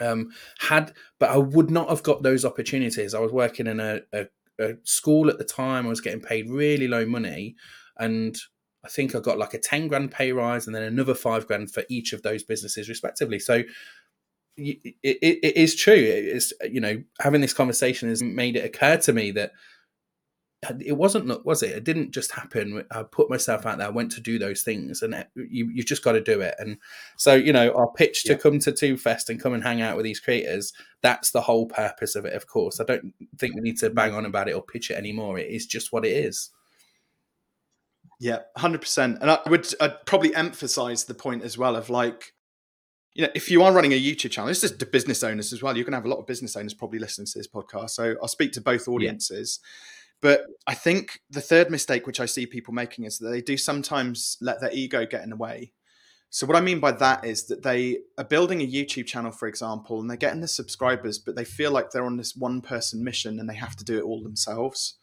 Um, had, but I would not have got those opportunities. I was working in a, a, a school at the time. I was getting paid really low money. And I think I got like a 10 grand pay rise and then another five grand for each of those businesses, respectively. So it, it, it is true. It's you know having this conversation has made it occur to me that it wasn't was it? It didn't just happen. I put myself out there, I went to do those things, and eh, you you've just got to do it. And so you know, our pitch to yeah. come to Tube Fest and come and hang out with these creators. That's the whole purpose of it. Of course, I don't think we need to bang on about it or pitch it anymore. It is just what it is. Yeah, hundred percent. And I would I'd probably emphasize the point as well of like you know, if you are running a YouTube channel, this is to business owners as well. You're going to have a lot of business owners probably listening to this podcast. So I'll speak to both audiences. Yeah. But I think the third mistake, which I see people making, is that they do sometimes let their ego get in the way. So what I mean by that is that they are building a YouTube channel, for example, and they're getting the subscribers, but they feel like they're on this one person mission and they have to do it all themselves.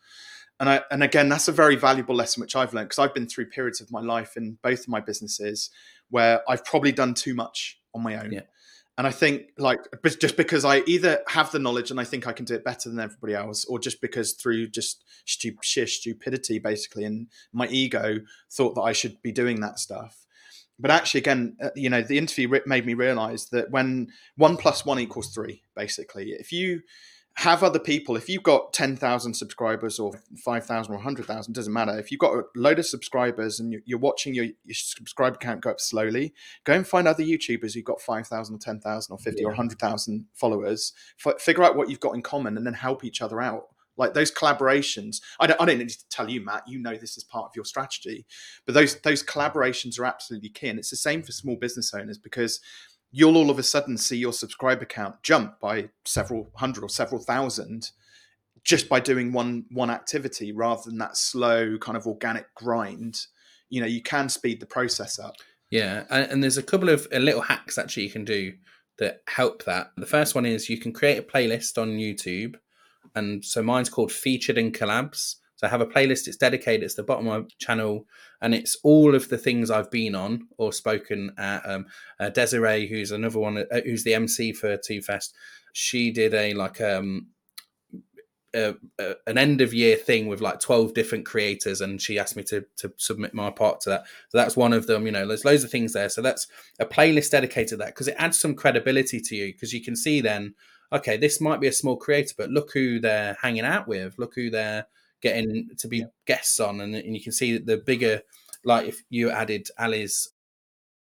And I and again, that's a very valuable lesson which I've learned because I've been through periods of my life in both of my businesses where I've probably done too much on my own. Yeah. And I think like just because I either have the knowledge and I think I can do it better than everybody else, or just because through just stu- sheer stupidity, basically, and my ego thought that I should be doing that stuff. But actually, again, uh, you know, the interview made me realize that when one plus one equals three, basically, if you have other people if you've got 10,000 subscribers or 5,000 or 100,000 doesn't matter. If you've got a load of subscribers and you're watching your, your subscriber count go up slowly go and find other youtubers who've got 5,000 or 10,000 or 50 yeah. or 100,000 followers. F- figure out what you've got in common and then help each other out. Like those collaborations I don't, I don't need to tell you matt you know this is part of your strategy but those those collaborations are absolutely key. And it's the same for small business owners because you'll all of a sudden see your subscriber count jump by several hundred or several thousand just by doing one one activity rather than that slow kind of organic grind. You know you can speed the process up. Yeah and, and there's a couple of uh, little hacks actually you can do that help that. The first one is you can create a playlist on youtube and so mine's called featured in collabs so I have a playlist. It's dedicated. It's the bottom of my channel, and it's all of the things I've been on or spoken at. Um, uh, Desiree, who's another one, uh, who's the MC for Tube Fest, she did a like um, a, a, an end of year thing with like 12 different creators and she asked me to to submit my part to that so that's one of them you know there's loads of things there so that's a playlist dedicated to that because it adds some credibility to you because you can see then okay this might be a small creator but look who they're hanging out with look who they're getting to be yeah. guests on and, and you can see that the bigger like if you added ali's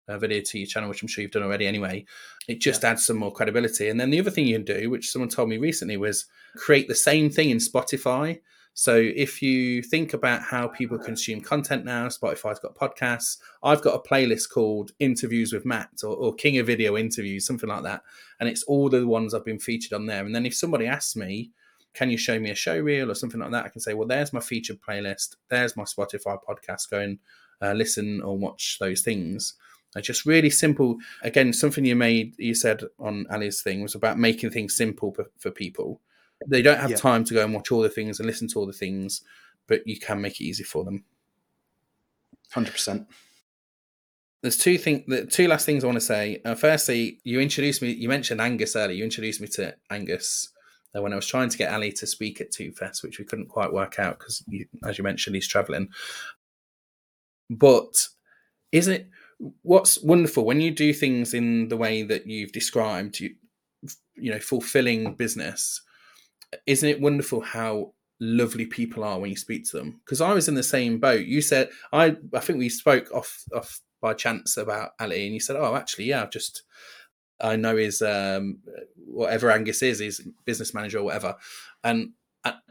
uh, video to your channel, which I'm sure you've done already anyway. It just yeah. adds some more credibility. And then the other thing you can do, which someone told me recently, was create the same thing in Spotify. So if you think about how people consume content now, Spotify's got podcasts. I've got a playlist called Interviews with Matt or, or King of Video Interviews, something like that. And it's all the ones I've been featured on there. And then if somebody asks me, can you show me a show reel or something like that? I can say, well, there's my featured playlist. There's my Spotify podcast. Go and uh, listen or watch those things. It's just really simple. Again, something you made, you said on Ali's thing was about making things simple for, for people. They don't have yeah. time to go and watch all the things and listen to all the things, but you can make it easy for them. Hundred percent. There's two things. The two last things I want to say. Uh, firstly, you introduced me. You mentioned Angus earlier. You introduced me to Angus uh, when I was trying to get Ali to speak at Tube Fest, which we couldn't quite work out because, as you mentioned, he's traveling. But isn't it? what's wonderful when you do things in the way that you've described, you you know, fulfilling business. Isn't it wonderful how lovely people are when you speak to them? Because I was in the same boat. You said I I think we spoke off off by chance about Ali, and you said, "Oh, actually, yeah, I've just." I know his um, whatever Angus is, his business manager or whatever, and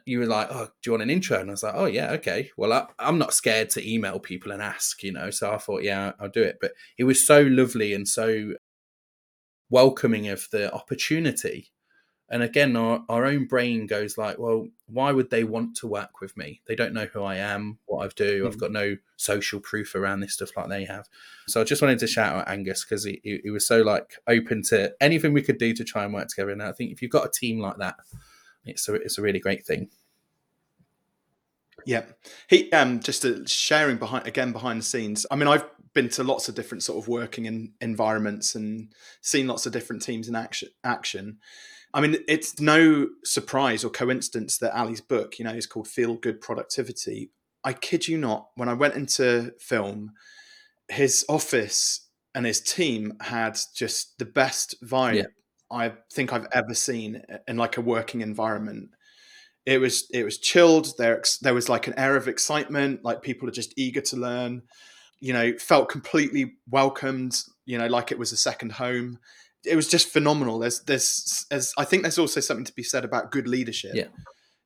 you were like, "Oh, do you want an intro?" And I was like, "Oh yeah, okay." Well, I, am not scared to email people and ask, you know. So I thought, yeah, I'll do it. But it was so lovely and so welcoming of the opportunity. And again, our, our own brain goes like, "Well, why would they want to work with me? They don't know who I am, what I've do. Mm-hmm. I've got no social proof around this stuff like they have." So I just wanted to shout out Angus because he, he, he was so like open to anything we could do to try and work together. And I think if you've got a team like that it's a it's a really great thing. Yeah, he um just sharing behind again behind the scenes. I mean, I've been to lots of different sort of working in, environments and seen lots of different teams in action. Action. I mean, it's no surprise or coincidence that Ali's book, you know, is called Feel Good Productivity. I kid you not, when I went into film, his office and his team had just the best vibe yeah. I think I've ever seen in like a working environment. It was it was chilled. There there was like an air of excitement. Like people are just eager to learn. You know, felt completely welcomed. You know, like it was a second home. It was just phenomenal. There's there's, there's I think there's also something to be said about good leadership. Yeah.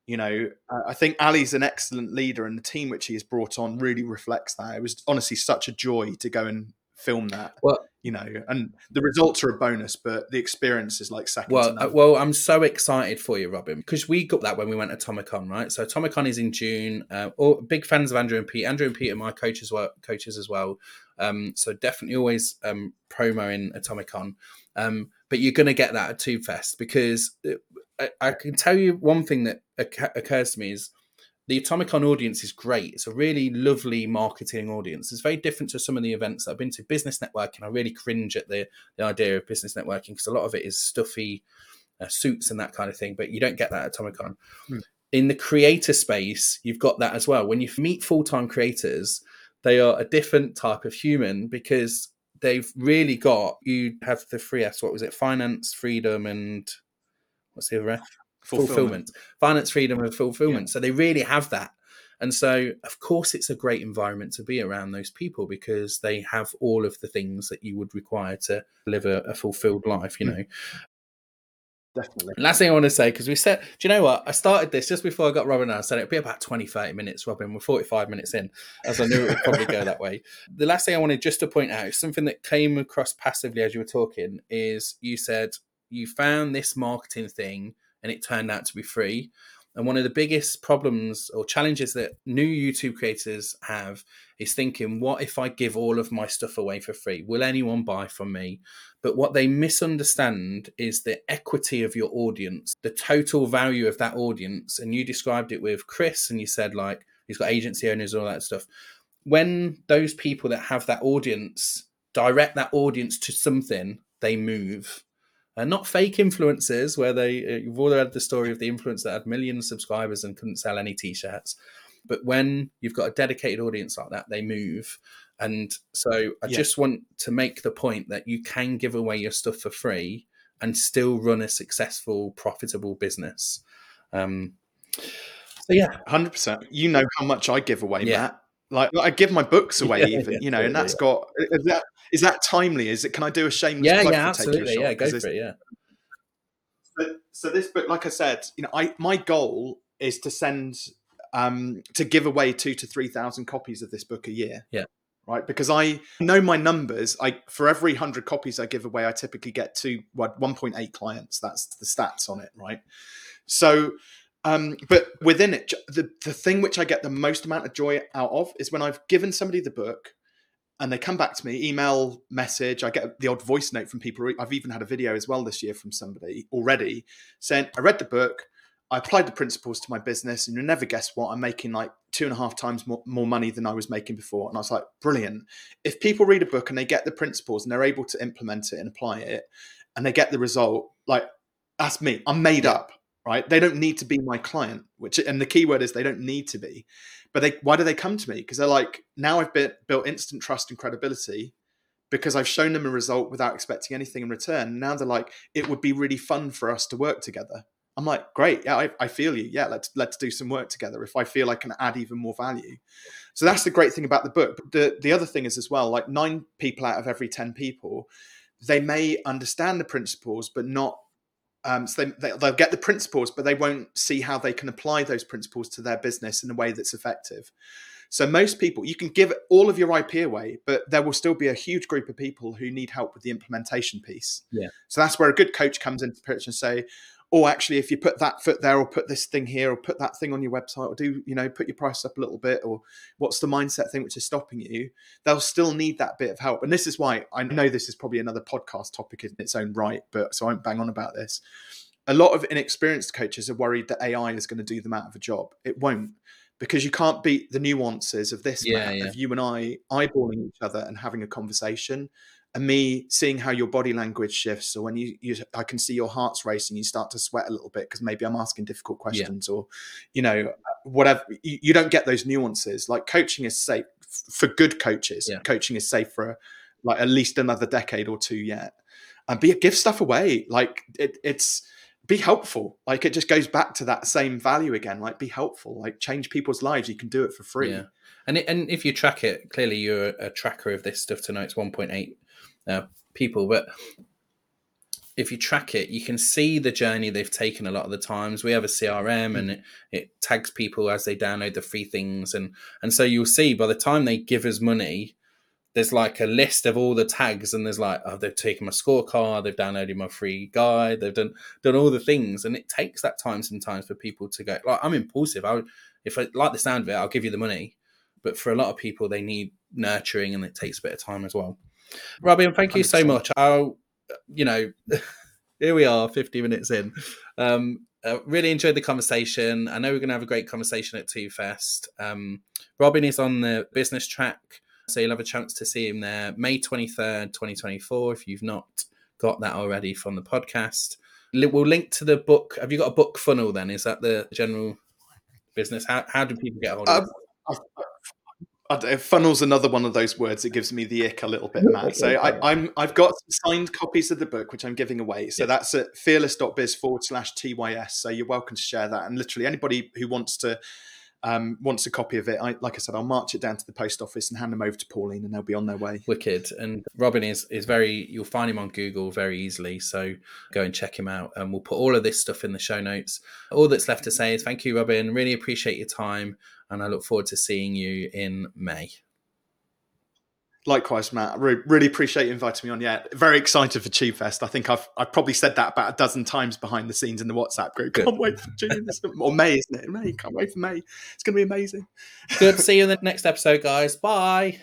You know, I think Ali's an excellent leader, and the team which he has brought on really reflects that. It was honestly such a joy to go and film that. Well, you know, and the results are a bonus, but the experience is like second. Well, uh, well, I'm so excited for you, Robin, because we got that when we went to Atomicon, right? So Atomicon is in June. Uh, all, big fans of Andrew and Pete. Andrew and Pete are my coaches, were coaches as well. Um, so definitely always um, promo in Atomicon. Um, but you're going to get that at Tube Fest because uh, I, I, can tell you one thing that occurs to me is the Atomicon audience is great. It's a really lovely marketing audience. It's very different to some of the events that I've been to. Business networking, I really cringe at the, the idea of business networking because a lot of it is stuffy uh, suits and that kind of thing, but you don't get that at Atomicon. Hmm. In the creator space, you've got that as well. When you meet full time creators, they are a different type of human because they've really got, you have the three S, what was it? Finance, freedom, and what's the other F? fulfillment, fulfillment. finance freedom and fulfillment. Yeah. So they really have that. And so, of course, it's a great environment to be around those people because they have all of the things that you would require to live a, a fulfilled life, you hmm. know. Definitely. Last thing I want to say, because we said, do you know what? I started this just before I got Robin and I said it'd be about 20, 30 minutes, Robin. We're 45 minutes in, as I knew it would probably go that way. The last thing I wanted just to point out, is something that came across passively as you were talking, is you said you found this marketing thing and it turned out to be free. And one of the biggest problems or challenges that new YouTube creators have is thinking, what if I give all of my stuff away for free? Will anyone buy from me? But what they misunderstand is the equity of your audience, the total value of that audience. And you described it with Chris, and you said, like, he's got agency owners, all that stuff. When those people that have that audience direct that audience to something, they move and not fake influencers where they uh, you've all heard the story of the influencer that had millions of subscribers and couldn't sell any t-shirts but when you've got a dedicated audience like that they move and so i Yeah. just want to make the point that you can give away your stuff for free and still run a successful profitable business um so yeah Hundred percent. You know how much I give away, Yeah. Matt. Like I give my books away, Yeah, even yeah, you know, and that's got is that is that timely? Is it? Can I do a shameless yeah plug yeah for Take Your absolutely Shot? yeah go for it yeah So, so this book, like I said, you know, I my goal is to send um to give away two to three thousand copies of this book a year. Yeah. Right, because I know my numbers. I for every hundred copies I give away, I typically get to what one point eight clients. That's the stats on it, right? So, um, but within it, the the thing which I get the most amount of joy out of is when I've given somebody the book, and they come back to me, email, message. I get the odd voice note from people. I've even had a video as well this year from somebody already saying, I read the book, I applied the principles to my business, and you'll never guess what, I'm making like two and a half times more, more money than I was making before. And I was like, brilliant. If people read a book and they get the principles and they're able to implement it and apply it, and they get the result, like that's me. I'm made up, right? They don't need to be my client, which and the key word is they don't need to be. But they why do they come to me? Because they're like, now I've been, built instant trust and credibility because I've shown them a result without expecting anything in return. Now they're like, it would be really fun for us to work together. I'm like, great, yeah, I, I feel you. Yeah, let's let's do some work together. If I feel I can add even more value, so that's the great thing about the book. But the the other thing is as well, like nine people out of every ten people, they may understand the principles, but not. Um, so they, they, they'll get the principles, but they won't see how they can apply those principles to their business in a way that's effective. So most people, you can give all of your IP away, but there will still be a huge group of people who need help with the implementation piece. Yeah. So that's where a good coach comes into the picture and say, "Oh, actually, if you put that foot there, or put this thing here, or put that thing on your website, or do you know put your price up a little bit, or what's the mindset thing which is stopping you?" They'll still need that bit of help, and this is why I know this is probably another podcast topic in its own right, but so I won't bang on about this. A lot of inexperienced coaches are worried that AI is going to do them out of a job. It won't because you can't beat the nuances of this Yeah, yeah. of you and I eyeballing each other and having a conversation and me seeing how your body language shifts or when you, you I can see your heart's racing you start to sweat a little bit because maybe I'm asking difficult questions or you know uh, whatever you, you don't get those nuances. Like coaching is safe for good coaches Yeah. coaching is safe for like at least another decade or two yet. And be give stuff away. Like it, it's be helpful. Like it just goes back to that same value again. Like be helpful. Like change people's lives. You can do it for free. Yeah. And it, and if you track it, clearly you're a tracker of this stuff to know it's 1.8 uh, people. But if you track it, you can see the journey they've taken a lot of the times. We have a CRM and it, it tags people as they download the free things. And, and so you'll see by the time they give us money, there's like a list of all the tags and there's like, oh, they've taken my scorecard, they've downloaded my free guide, they've done done all the things. And it takes that time sometimes for people to go, like, I'm impulsive. I if I like the sound of it, I'll give you the money. But for a lot of people, they need nurturing and it takes a bit of time as well. Robin, thank you so 100%. much. I'll, you know, here we are, 50 minutes in. Um, uh, really enjoyed the conversation. I know we're going to have a great conversation at Tube Fest. Um, Robin is on the business track, so you'll have a chance to see him there May 23rd, 2024, if you've not got that already from the podcast. We'll link to the book. Have you got a book funnel then? Is that the general business? How, how do people get hold of Um, it? I don't- funnel's another one of those words that gives me the ick a little bit, Matt. So I, I'm I've got signed copies of the book which I'm giving away. So Yeah. that's at fearless.biz forward slash TYS. So you're welcome to share that. And literally anybody who wants to um, wants a copy of it, I like I said, I'll march it down to the post office and hand them over to Pauline and they'll be on their way. Wicked. And Robin is is very you'll find him on Google very easily. So go and check him out. And we'll put all of this stuff in the show notes. All that's left to say is thank you, Robin. Really appreciate your time. And I look forward to seeing you in May. Likewise, Matt. I re- really appreciate you inviting me on. Yeah, very excited for Tube Fest. I think I've I've probably said that about a dozen times behind the scenes in the WhatsApp group. Good. Can't wait for June or May, isn't it? May. Can't wait for May. It's going to be amazing. Good. To see you in the next episode, guys. Bye.